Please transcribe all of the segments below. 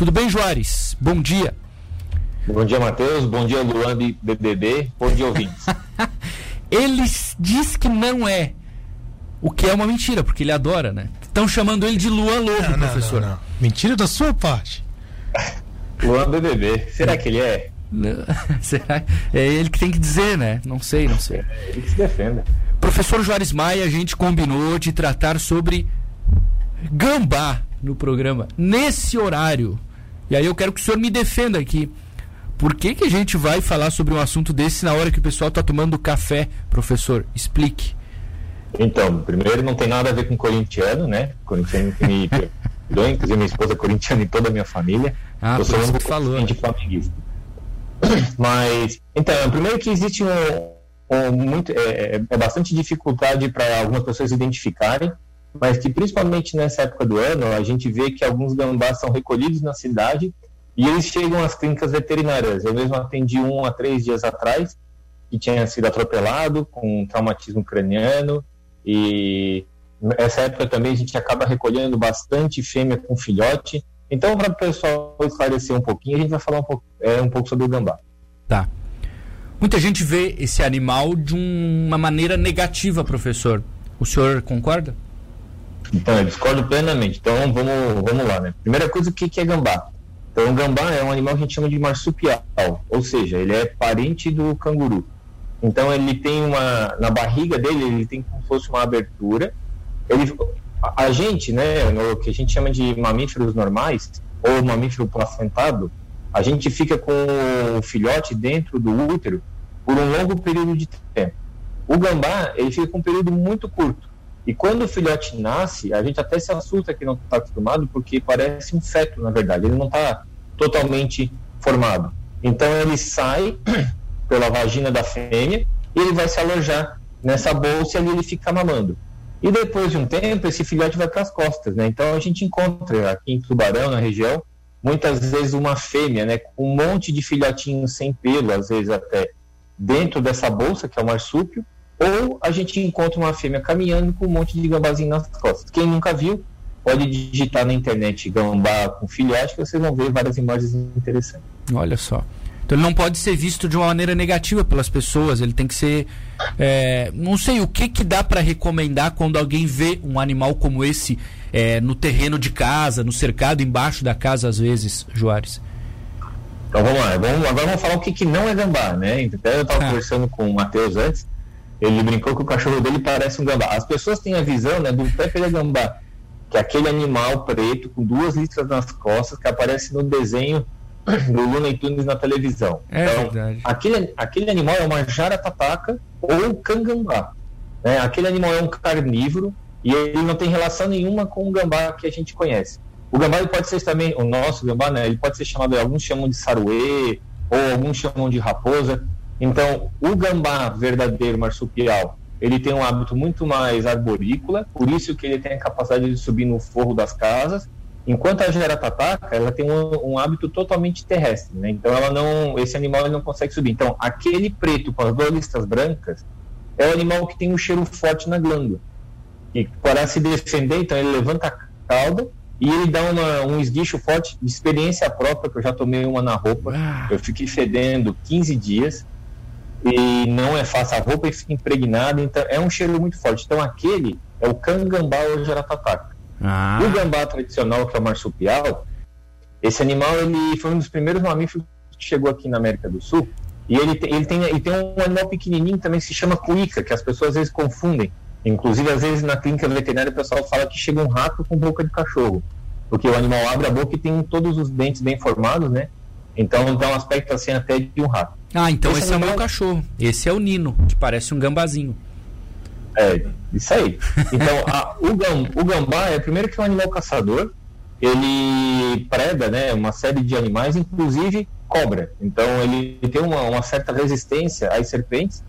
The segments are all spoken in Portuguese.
Tudo bem, Juarez? Bom dia. Bom dia, Matheus. Bom dia, Luan de BBB. Bom dia, ouvintes. ele diz que não é. O que é uma mentira, porque ele adora, né? Estão chamando ele de Luan Lobo, não, professor. Não, não, Mentira da sua parte. Luan BBB. Será que ele é? Será? É ele que tem que dizer, né? Não sei, não sei. É ele que se defenda. Professor Juarez Maia, a gente combinou de tratar sobre gambá no programa, nesse horário. E aí eu quero que o senhor me defenda aqui. Por que, que a gente vai falar sobre um assunto desse na hora que o pessoal está tomando café, professor? Explique. Então, primeiro não tem nada a ver com corintiano, né? Corintiano que me perdoa, inclusive minha esposa é corintiana e toda a minha família. Ah, eu sou um que falou. de flamenguista. Mas, então, primeiro que existe um, um muito, é, é, é bastante dificuldade para algumas pessoas identificarem, mas que principalmente nessa época do ano a gente vê que alguns gambás são recolhidos na cidade e eles chegam às clínicas veterinárias. Eu mesmo atendi um a três dias atrás que tinha sido atropelado com traumatismo craniano e nessa época também a gente acaba recolhendo bastante fêmea com filhote. Então, para o pessoal esclarecer um pouquinho, a gente vai falar um pouco, é, um pouco sobre o gambá. Tá. Muita gente vê esse animal de uma maneira negativa, professor. O senhor concorda? Então, eu discordo plenamente. Então, vamos, vamos lá, né? Primeira coisa, o que, que é gambá? Então, o gambá é um animal que a gente chama de marsupial, ou seja, ele é parente do canguru. Então, ele tem uma. Na barriga dele, ele tem como se fosse uma abertura. Ele, a, gente, né, no que a gente chama de mamíferos normais, ou mamífero placentado, a gente fica com o filhote dentro do útero por um longo período de tempo. O gambá, ele fica com um período muito curto. E quando o filhote nasce, a gente até se assusta que não está acostumado, porque parece um feto, na verdade. Ele não está totalmente formado. Então ele sai pela vagina da fêmea e ele vai se alojar nessa bolsa e ali ele fica mamando. E depois de um tempo, esse filhote vai para as costas, né? Então a gente encontra aqui em Tubarão, na região, muitas vezes uma fêmea, né, com um monte de filhotinhos sem pelo, às vezes até dentro dessa bolsa, que é o marsúpio, ou a gente encontra uma fêmea caminhando com um monte de gambazinho nas costas. Quem nunca viu, pode digitar na internet gambá com filhote, que vocês vão ver várias imagens interessantes. Olha só. Então ele não pode ser visto de uma maneira negativa pelas pessoas, ele tem que ser. É, não sei o que, que dá para recomendar quando alguém vê um animal como esse é, no terreno de casa, no cercado, embaixo da casa, às vezes, Juarez. Então vamos lá, vamos, agora vamos falar o que, que não é gambá, né? Até eu estava ah. conversando com o Matheus antes, ele brincou que o cachorro dele parece um gambá. As pessoas têm a visão né, do Pepe de gambá, que é aquele animal preto com duas listras nas costas que aparece no desenho do Luna Tunes na televisão. É então, verdade. Aquele, aquele animal é uma jaratataca ou cangambá. Né? Aquele animal é um carnívoro e ele não tem relação nenhuma com o gambá que a gente conhece. O gambá ele pode ser também, o nosso gambá, né, ele pode ser chamado, alguns chamam de saruê, ou alguns chamam de raposa. Então, o gambá verdadeiro marsupial, ele tem um hábito muito mais arborícola, por isso que ele tem a capacidade de subir no forro das casas, enquanto a geratataca, ela tem um, um hábito totalmente terrestre, né? Então, ela não, esse animal não consegue subir. Então, aquele preto com as duas listas brancas é o animal que tem um cheiro forte na glândula. E para se defender, então ele levanta a cauda e ele dá uma, um esguicho forte de experiência própria, que eu já tomei uma na roupa. Ah. Eu fiquei fedendo 15 dias e não é fácil. A roupa fica impregnada, então é um cheiro muito forte. Então aquele é o cangambá ou jaratataca. Ah. O gambá tradicional, que é o marsupial, esse animal ele foi um dos primeiros mamíferos que chegou aqui na América do Sul. E ele tem, ele tem, ele tem um animal pequenininho também que se chama cuíca, que as pessoas às vezes confundem. Inclusive, às vezes na clínica veterinária o pessoal fala que chega um rato com boca de cachorro, porque o animal abre a boca e tem todos os dentes bem formados, né? Então dá um aspecto assim até de um rato. Ah, então esse, esse animal... é o meu cachorro. Esse é o Nino, que parece um gambazinho. É, isso aí. Então, a, o, gam, o gambá é primeiro que é um animal caçador, ele preda né, uma série de animais, inclusive cobra. Então ele tem uma, uma certa resistência às serpentes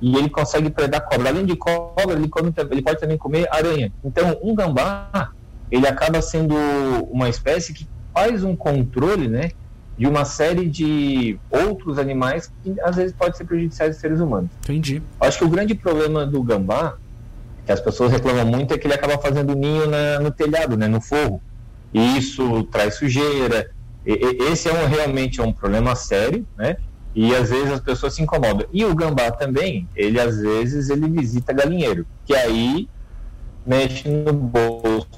e ele consegue predar cobra. Além de cobra, ele, come, ele pode também comer aranha. Então, um gambá, ele acaba sendo uma espécie que faz um controle, né, de uma série de outros animais que às vezes pode ser prejudiciais aos seres humanos. Entendi. Acho que o grande problema do gambá, que as pessoas reclamam muito, é que ele acaba fazendo ninho na, no telhado, né, no forro. E isso traz sujeira, esse é um, realmente é um problema sério, né? E às vezes as pessoas se incomodam. E o gambá também, ele às vezes ele visita galinheiro, que aí mexe no bolso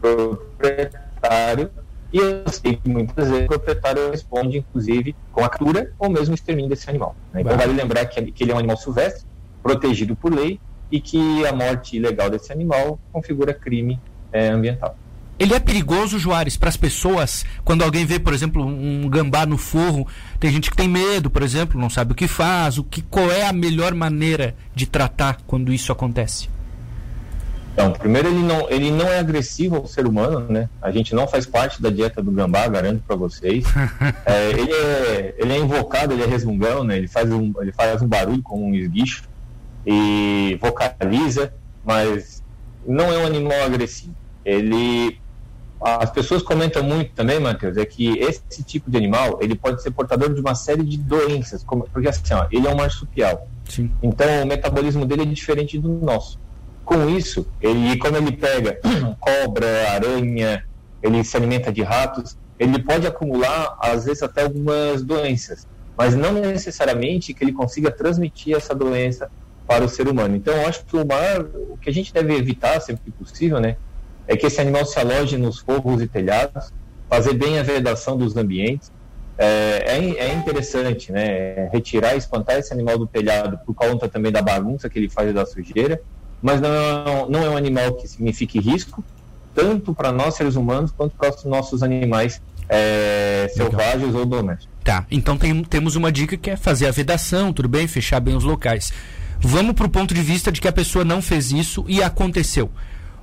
do proprietário e eu sei que muitas vezes o proprietário responde, inclusive, com a captura ou mesmo extermínio desse animal. Né? Então, vale lembrar que, que ele é um animal silvestre, protegido por lei, e que a morte ilegal desse animal configura crime é, ambiental. Ele é perigoso, Juarez, para as pessoas? Quando alguém vê, por exemplo, um gambá no forro, tem gente que tem medo, por exemplo, não sabe o que faz, o que, qual é a melhor maneira de tratar quando isso acontece? Então, primeiro ele não, ele não é agressivo ao ser humano, né? A gente não faz parte da dieta do gambá, garanto para vocês. é, ele, é, ele é invocado, ele é resmungão, né? Ele faz um, ele faz um barulho como um esguicho e vocaliza, mas não é um animal agressivo. Ele as pessoas comentam muito também, Matheus, é que esse tipo de animal ele pode ser portador de uma série de doenças, como, porque assim, ó, ele é um marsupial. Sim. Então o metabolismo dele é diferente do nosso. Com isso, ele, como ele pega cobra, aranha, ele se alimenta de ratos, ele pode acumular, às vezes, até algumas doenças, mas não necessariamente que ele consiga transmitir essa doença para o ser humano. Então, eu acho que o, maior, o que a gente deve evitar, sempre que possível, né, é que esse animal se aloje nos forros e telhados, fazer bem a vedação dos ambientes. É, é, é interessante, né, retirar e espantar esse animal do telhado por conta também da bagunça que ele faz da sujeira mas não é, não é um animal que signifique risco, tanto para nós seres humanos quanto para os nossos animais é, selvagens ou domésticos. Tá, então tem, temos uma dica que é fazer a vedação, tudo bem, fechar bem os locais. Vamos para o ponto de vista de que a pessoa não fez isso e aconteceu.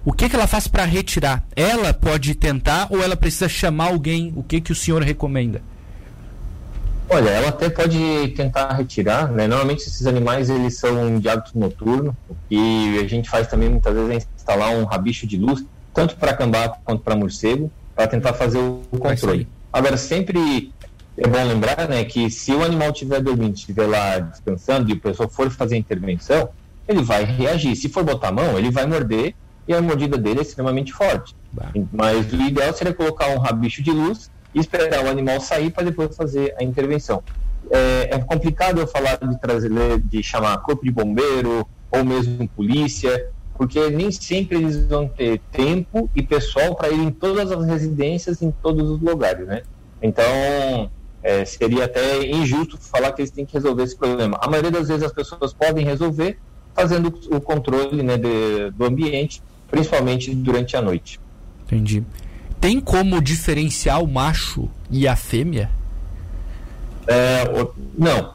O que, que ela faz para retirar? Ela pode tentar ou ela precisa chamar alguém? O que, que o senhor recomenda? Olha, ela até pode tentar retirar, né? Normalmente esses animais eles são de hábito noturno e a gente faz também muitas vezes é instalar um rabicho de luz, tanto para cambá quanto para morcego, para tentar fazer o controle. Agora, sempre é bom lembrar, né, que se o animal estiver dormindo, estiver lá descansando e o pessoa for fazer a intervenção, ele vai reagir. Se for botar a mão, ele vai morder e a mordida dele é extremamente forte. Bah. Mas o ideal seria colocar um rabicho de luz esperar o animal sair para depois fazer a intervenção. É, é, complicado eu falar de trazer, de chamar corpo de bombeiro ou mesmo polícia, porque nem sempre eles vão ter tempo e pessoal para ir em todas as residências, em todos os lugares, né? Então, é, seria até injusto falar que eles têm que resolver esse problema. A maioria das vezes as pessoas podem resolver fazendo o controle né, de, do ambiente, principalmente durante a noite. Entendi tem como diferenciar o macho e a fêmea? É, não.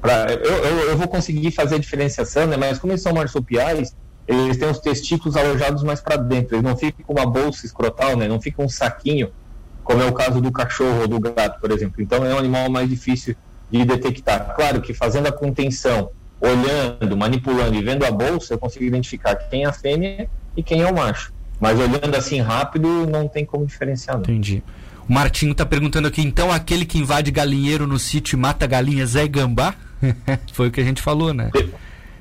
Pra, eu, eu, eu, vou conseguir fazer a diferenciação, né? mas como eles são marsupiais, eles têm os testículos alojados mais para dentro. Eles não ficam com uma bolsa escrotal, né? não ficam um saquinho, como é o caso do cachorro ou do gato, por exemplo. Então é um animal mais difícil de detectar. Claro que fazendo a contenção, olhando, manipulando e vendo a bolsa, eu consigo identificar quem é a fêmea e quem é o macho. Mas olhando assim rápido, não tem como diferenciar. Não. Entendi. O Martinho está perguntando aqui, então aquele que invade galinheiro no sítio e mata galinhas é gambá? Foi o que a gente falou, né?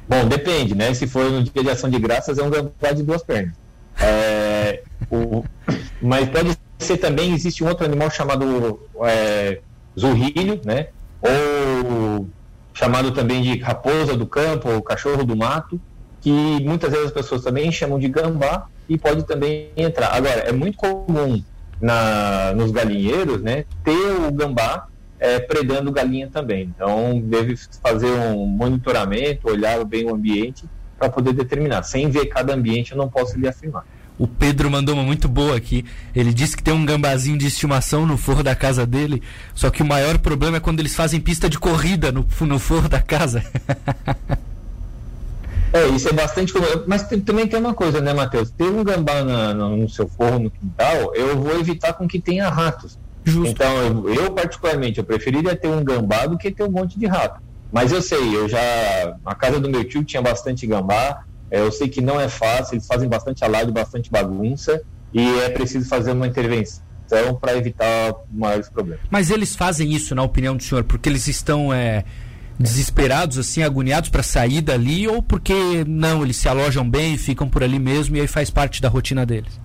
Bom, depende, né? Se for no dia de ação de graças, é um gambá de duas pernas. É, o... Mas pode ser também, existe um outro animal chamado é, zurrilho, né? Ou chamado também de raposa do campo, ou cachorro do mato, que muitas vezes as pessoas também chamam de gambá, e pode também entrar. Agora, é muito comum na, nos galinheiros, né, ter o gambá é, predando galinha também. Então, deve fazer um monitoramento, olhar bem o ambiente para poder determinar. Sem ver cada ambiente, eu não posso lhe afirmar. O Pedro mandou uma muito boa aqui. Ele disse que tem um gambazinho de estimação no forro da casa dele. Só que o maior problema é quando eles fazem pista de corrida no, no forro da casa. É, isso é bastante comum. Mas também tem uma coisa, né, Matheus? Ter um gambá na, no, no, seu forro, no quintal, eu vou evitar com que tenha ratos. Justo. Então, eu, eu, particularmente, eu preferiria ter um gambá do que ter um monte de rato. Mas eu sei, eu já. A casa do meu tio tinha bastante gambá. É, eu sei que não é fácil, eles fazem bastante alarde, bastante bagunça. E é preciso fazer uma intervenção para evitar maiores problemas. Mas eles fazem isso, na opinião do senhor, porque eles estão. É desesperados, assim, agoniados para sair dali ou porque não, eles se alojam bem, ficam por ali mesmo e aí faz parte da rotina deles?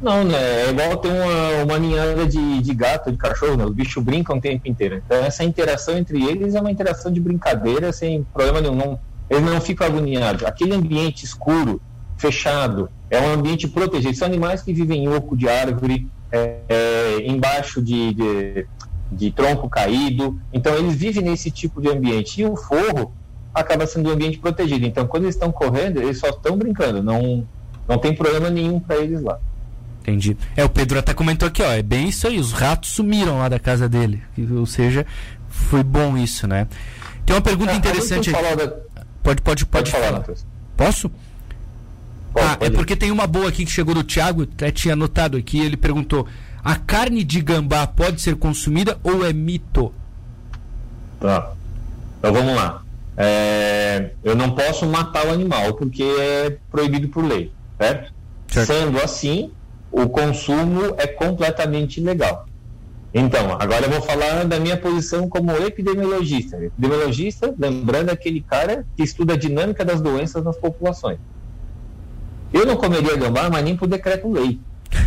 Não, né? É igual ter uma, uma ninhada de, de gato, de cachorro, né? Os bichos brincam o tempo inteiro. Então, essa interação entre eles é uma interação de brincadeira, sem problema nenhum. Não, eles não ficam agoniados. Aquele ambiente escuro, fechado, é um ambiente protegido. São animais que vivem em oco de árvore, é, é, embaixo de, de, de tronco caído. Então, eles vivem nesse tipo de ambiente. E o forro acaba sendo um ambiente protegido. Então, quando eles estão correndo, eles só estão brincando. Não, não tem problema nenhum para eles lá. Entendi. É, o Pedro até comentou aqui, ó, é bem isso aí, os ratos sumiram lá da casa dele. Ou seja, foi bom isso, né? Tem uma pergunta é, interessante aqui. Da... Pode, pode, pode, pode falar. falar. Posso? Pode, ah, pode. é porque tem uma boa aqui que chegou do Thiago, até tinha anotado aqui, ele perguntou: a carne de gambá pode ser consumida ou é mito? Tá. Então vamos lá. É, eu não posso matar o animal porque é proibido por lei, certo? certo. Sendo assim, o consumo é completamente ilegal. Então, agora eu vou falar da minha posição como epidemiologista. Epidemiologista, lembrando, aquele cara que estuda a dinâmica das doenças nas populações. Eu não comeria gambá, mas nem por decreto-lei.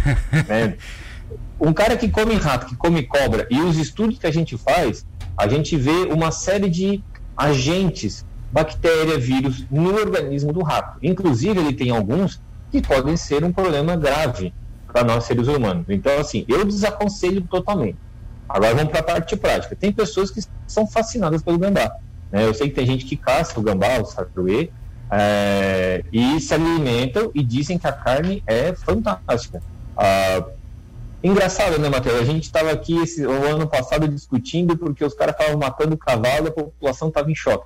é. Um cara que come rato, que come cobra, e os estudos que a gente faz, a gente vê uma série de agentes, bactéria, vírus, no organismo do rato. Inclusive, ele tem alguns que podem ser um problema grave para nós seres humanos. Então, assim, eu desaconselho totalmente. Agora vamos para a parte prática. Tem pessoas que são fascinadas pelo gambá. Né? Eu sei que tem gente que caça o gambá, o saruê, é, e se alimentam e dizem que a carne é fantástica. Ah, engraçado, né, Matheus? A gente estava aqui esse, o ano passado discutindo porque os caras estavam matando o cavalo a população estava em choque.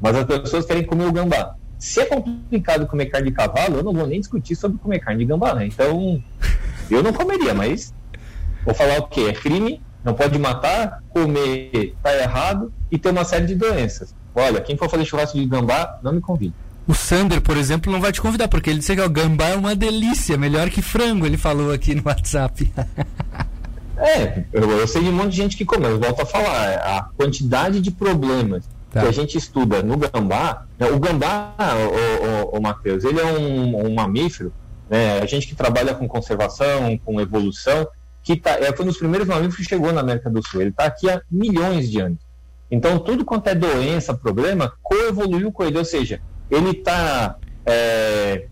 Mas as pessoas querem comer o gambá. Se é complicado comer carne de cavalo, eu não vou nem discutir sobre comer carne de gambá, né? Então, eu não comeria, mas vou falar o quê? É crime, não pode matar, comer tá errado e ter uma série de doenças. Olha, quem for fazer churrasco de gambá, não me convide. O Sander, por exemplo, não vai te convidar, porque ele disse que o gambá é uma delícia, melhor que frango, ele falou aqui no WhatsApp. é, eu, eu, sei de um monte de gente que come, eu volto a falar, a quantidade de problemas tá. que a gente estuda no gambá, né, o gambá, o, o, o Matheus, ele é um, um mamífero, né, a gente que trabalha com conservação, com evolução, que tá, é, foi um dos primeiros mamíferos que chegou na América do Sul, ele está aqui há milhões de anos. Então, tudo quanto é doença, problema, coevoluiu com ele, ou seja, ele está é,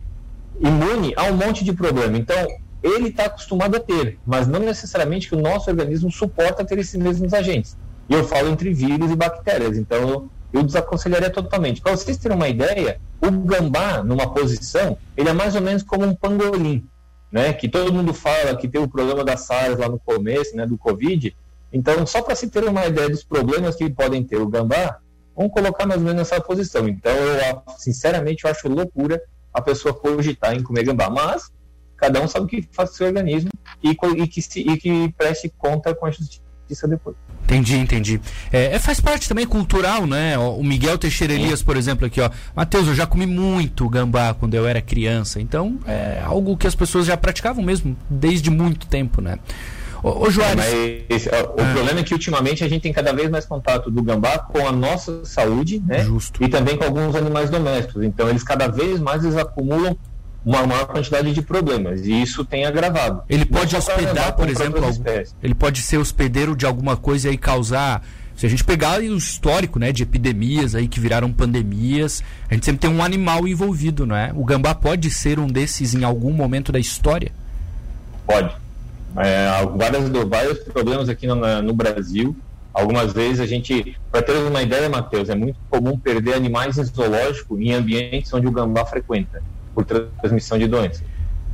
imune a um monte de problema. Então, ele está acostumado a ter, mas não necessariamente que o nosso organismo suporta ter esses mesmos agentes. E eu falo entre vírus e bactérias, então eu, desaconselharia totalmente. Para vocês terem uma ideia, o gambá, numa posição, ele é mais ou menos como um pangolim, né? Que todo mundo fala que tem o problema da SARS lá no começo, né? Do Covid. Então, só para se ter uma ideia dos problemas que podem ter o gambá, vamos colocar mais ou menos nessa posição. Então, eu, sinceramente, eu acho loucura a pessoa cogitar em comer gambá. Mas, cada um sabe o que faz o seu organismo e, e, que, se, e que preste conta com a justiça depois. Entendi, entendi. É, é, faz parte também cultural, né? O Miguel Teixeira Elias, por exemplo, aqui, ó. Matheus, eu já comi muito gambá quando eu era criança. Então, é algo que as pessoas já praticavam mesmo desde muito tempo, né? Ô, ô. É, esse, ó, o ah. problema é que ultimamente a gente tem cada vez mais contato do gambá com a nossa saúde, né? Justo. E também com alguns animais domésticos. Então, eles cada vez mais eles acumulam uma maior quantidade de problemas e isso tem agravado. Ele pode hospedar, por exemplo, algum, ele pode ser hospedeiro de alguma coisa e causar se a gente pegar o histórico, né, de epidemias aí que viraram pandemias, a gente sempre tem um animal envolvido, não é? O gambá pode ser um desses em algum momento da história? Pode. É, várias, vários problemas aqui no, no Brasil. Algumas vezes a gente, para ter uma ideia, Matheus, é muito comum perder animais em zoológico em ambientes onde o gambá frequenta por transmissão de doenças.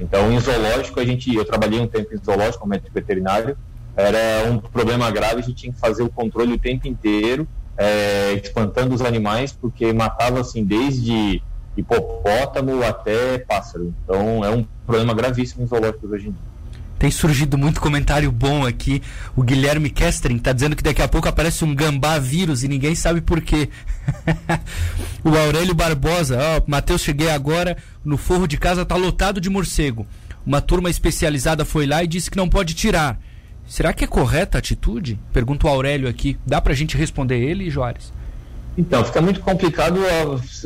Então, em zoológico, a gente, eu trabalhei um tempo em zoológico como médico veterinário, era um problema grave, a gente tinha que fazer o controle o tempo inteiro, é, espantando os animais, porque matava assim desde hipopótamo até pássaro. Então, é um problema gravíssimo em zoológicos hoje em dia. Tem surgido muito comentário bom aqui. O Guilherme Kestrin está dizendo que daqui a pouco aparece um gambá vírus e ninguém sabe por quê. o Aurélio Barbosa, ó, Matheus, cheguei agora, no forro de casa tá lotado de morcego. Uma turma especializada foi lá e disse que não pode tirar. Será que é correta a atitude? Pergunta o Aurélio aqui. Dá pra gente responder ele, Joares? Então, fica muito complicado.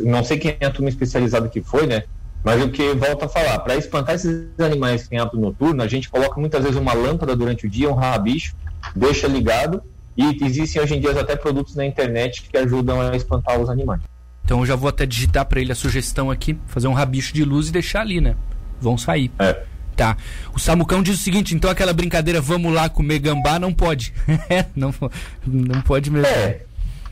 Não sei quem é a turma especializada que foi, né? Mas o que volta a falar, para espantar esses animais que têm hábito noturno, a gente coloca muitas vezes uma lâmpada durante o dia, um rabicho, deixa ligado, e existem hoje em dia até produtos na internet que ajudam a espantar os animais. Então eu já vou até digitar para ele a sugestão aqui, fazer um rabicho de luz e deixar ali, né? Vão sair. É. Tá. O Samucão diz o seguinte, então aquela brincadeira, vamos lá comer gambá, não pode. não, não pode mesmo. É.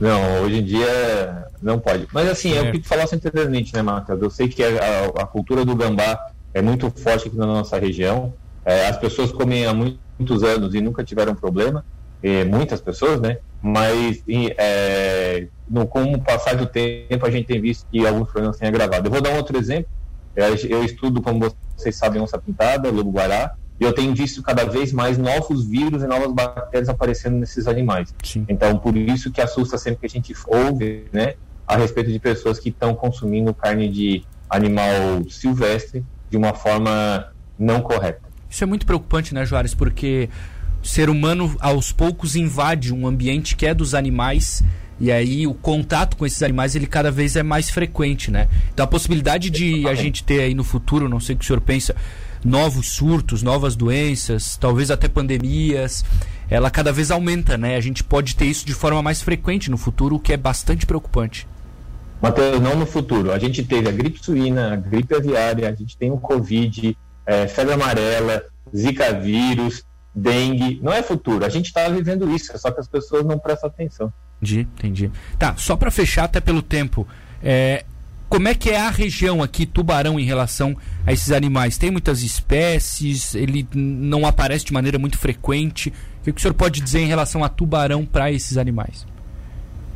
Não, hoje em dia não pode. Mas assim, é, é o que tu falasse anteriormente, né, Matheus? Eu sei que a, a, cultura do gambá é muito forte aqui na nossa região. É, as pessoas comem há muitos anos e nunca tiveram problema. É, muitas pessoas, né? Mas é, no, com o passar do tempo a gente tem visto que alguns problemas têm agravado. Eu vou dar um outro exemplo. Eu, eu estudo, como vocês sabem, onça pintada, lobo-guará, e eu tenho visto cada vez mais novos vírus e novas bactérias aparecendo nesses animais. Sim. Então, por isso que assusta sempre que a gente ouve, né, a respeito de pessoas que estão consumindo carne de animal silvestre de uma forma não correta. Isso é muito preocupante, né, Juarez? Porque o ser humano, aos poucos, invade um ambiente que é dos animais e aí o contato com esses animais ele cada vez é mais frequente, né? Então a possibilidade de a gente ter aí no futuro, não sei o que o senhor pensa, novos surtos, novas doenças, talvez até pandemias, ela cada vez aumenta, né? A gente pode ter isso de forma mais frequente no futuro, o que é bastante preocupante. Matheus, não no futuro. A gente teve a gripe suína, a gripe aviária, a gente tem o Covid, é, febre amarela, zika vírus, dengue. Não é futuro. A gente está vivendo isso, só que as pessoas não prestam atenção. Entendi, entendi. Tá, só para fechar até pelo tempo, é, como é que é a região aqui, Tubarão, em relação a esses animais? Tem muitas espécies? Ele não aparece de maneira muito frequente? O que o senhor pode dizer em relação a tubarão para esses animais?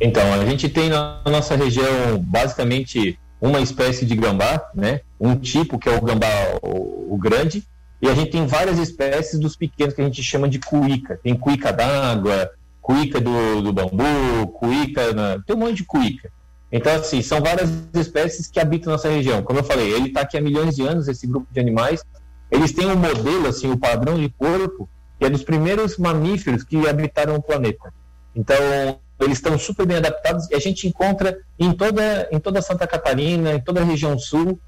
Então, a gente tem na nossa região basicamente uma espécie de gambá, né? Um tipo que é o gambá o, o grande, e a gente tem várias espécies dos pequenos que a gente chama de cuíca. Tem cuíca d'água, cuíca do, do bambu, cuíca, na... tem um monte de cuíca. Então, assim, são várias espécies que habitam nossa região. Como eu falei, ele está aqui há milhões de anos, esse grupo de animais. Eles têm um modelo, assim, o um padrão de corpo, que é dos primeiros mamíferos que habitaram o planeta. Então, eles estão super bem adaptados e a gente encontra em toda, em toda Santa Catarina, em toda a região sul,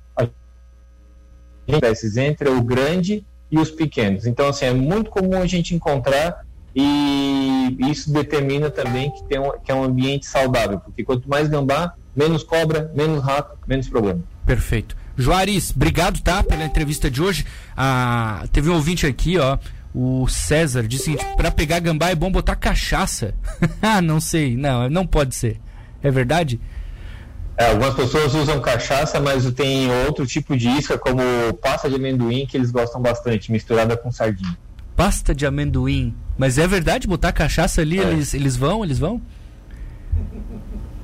espécies entre o grande e os pequenos. Então, assim, é muito comum a gente encontrar e isso determina também que, tem um, que é um ambiente saudável, porque quanto mais gambá, menos cobra, menos rato, menos problema. Perfeito. Juarez, obrigado, tá, pela entrevista de hoje. Ah, teve um ouvinte aqui, ó, o César, disse que para pegar gambá é bom botar cachaça. ah, não sei, não, não pode ser. É verdade? É, algumas pessoas usam cachaça, mas tem outro tipo de isca, como pasta de amendoim, que eles gostam bastante, misturada com sardinha pasta de amendoim. Mas é verdade, botar cachaça ali, é. eles, eles vão, eles vão?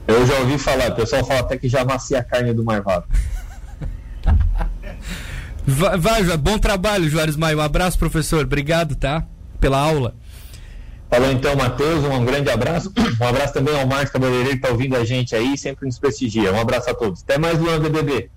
Eu já ouvi falar, o pessoal fala até que já macia a carne do marvado. vai, vai, bom trabalho, Juarez Maio. Um abraço, professor. Obrigado, tá? Pela aula. Falou então, Matheus, um grande abraço. Um abraço também ao Marcos Cabeleireiro que está ouvindo a gente aí, sempre nos prestigia. Um abraço a todos. Até mais, Luan BBB.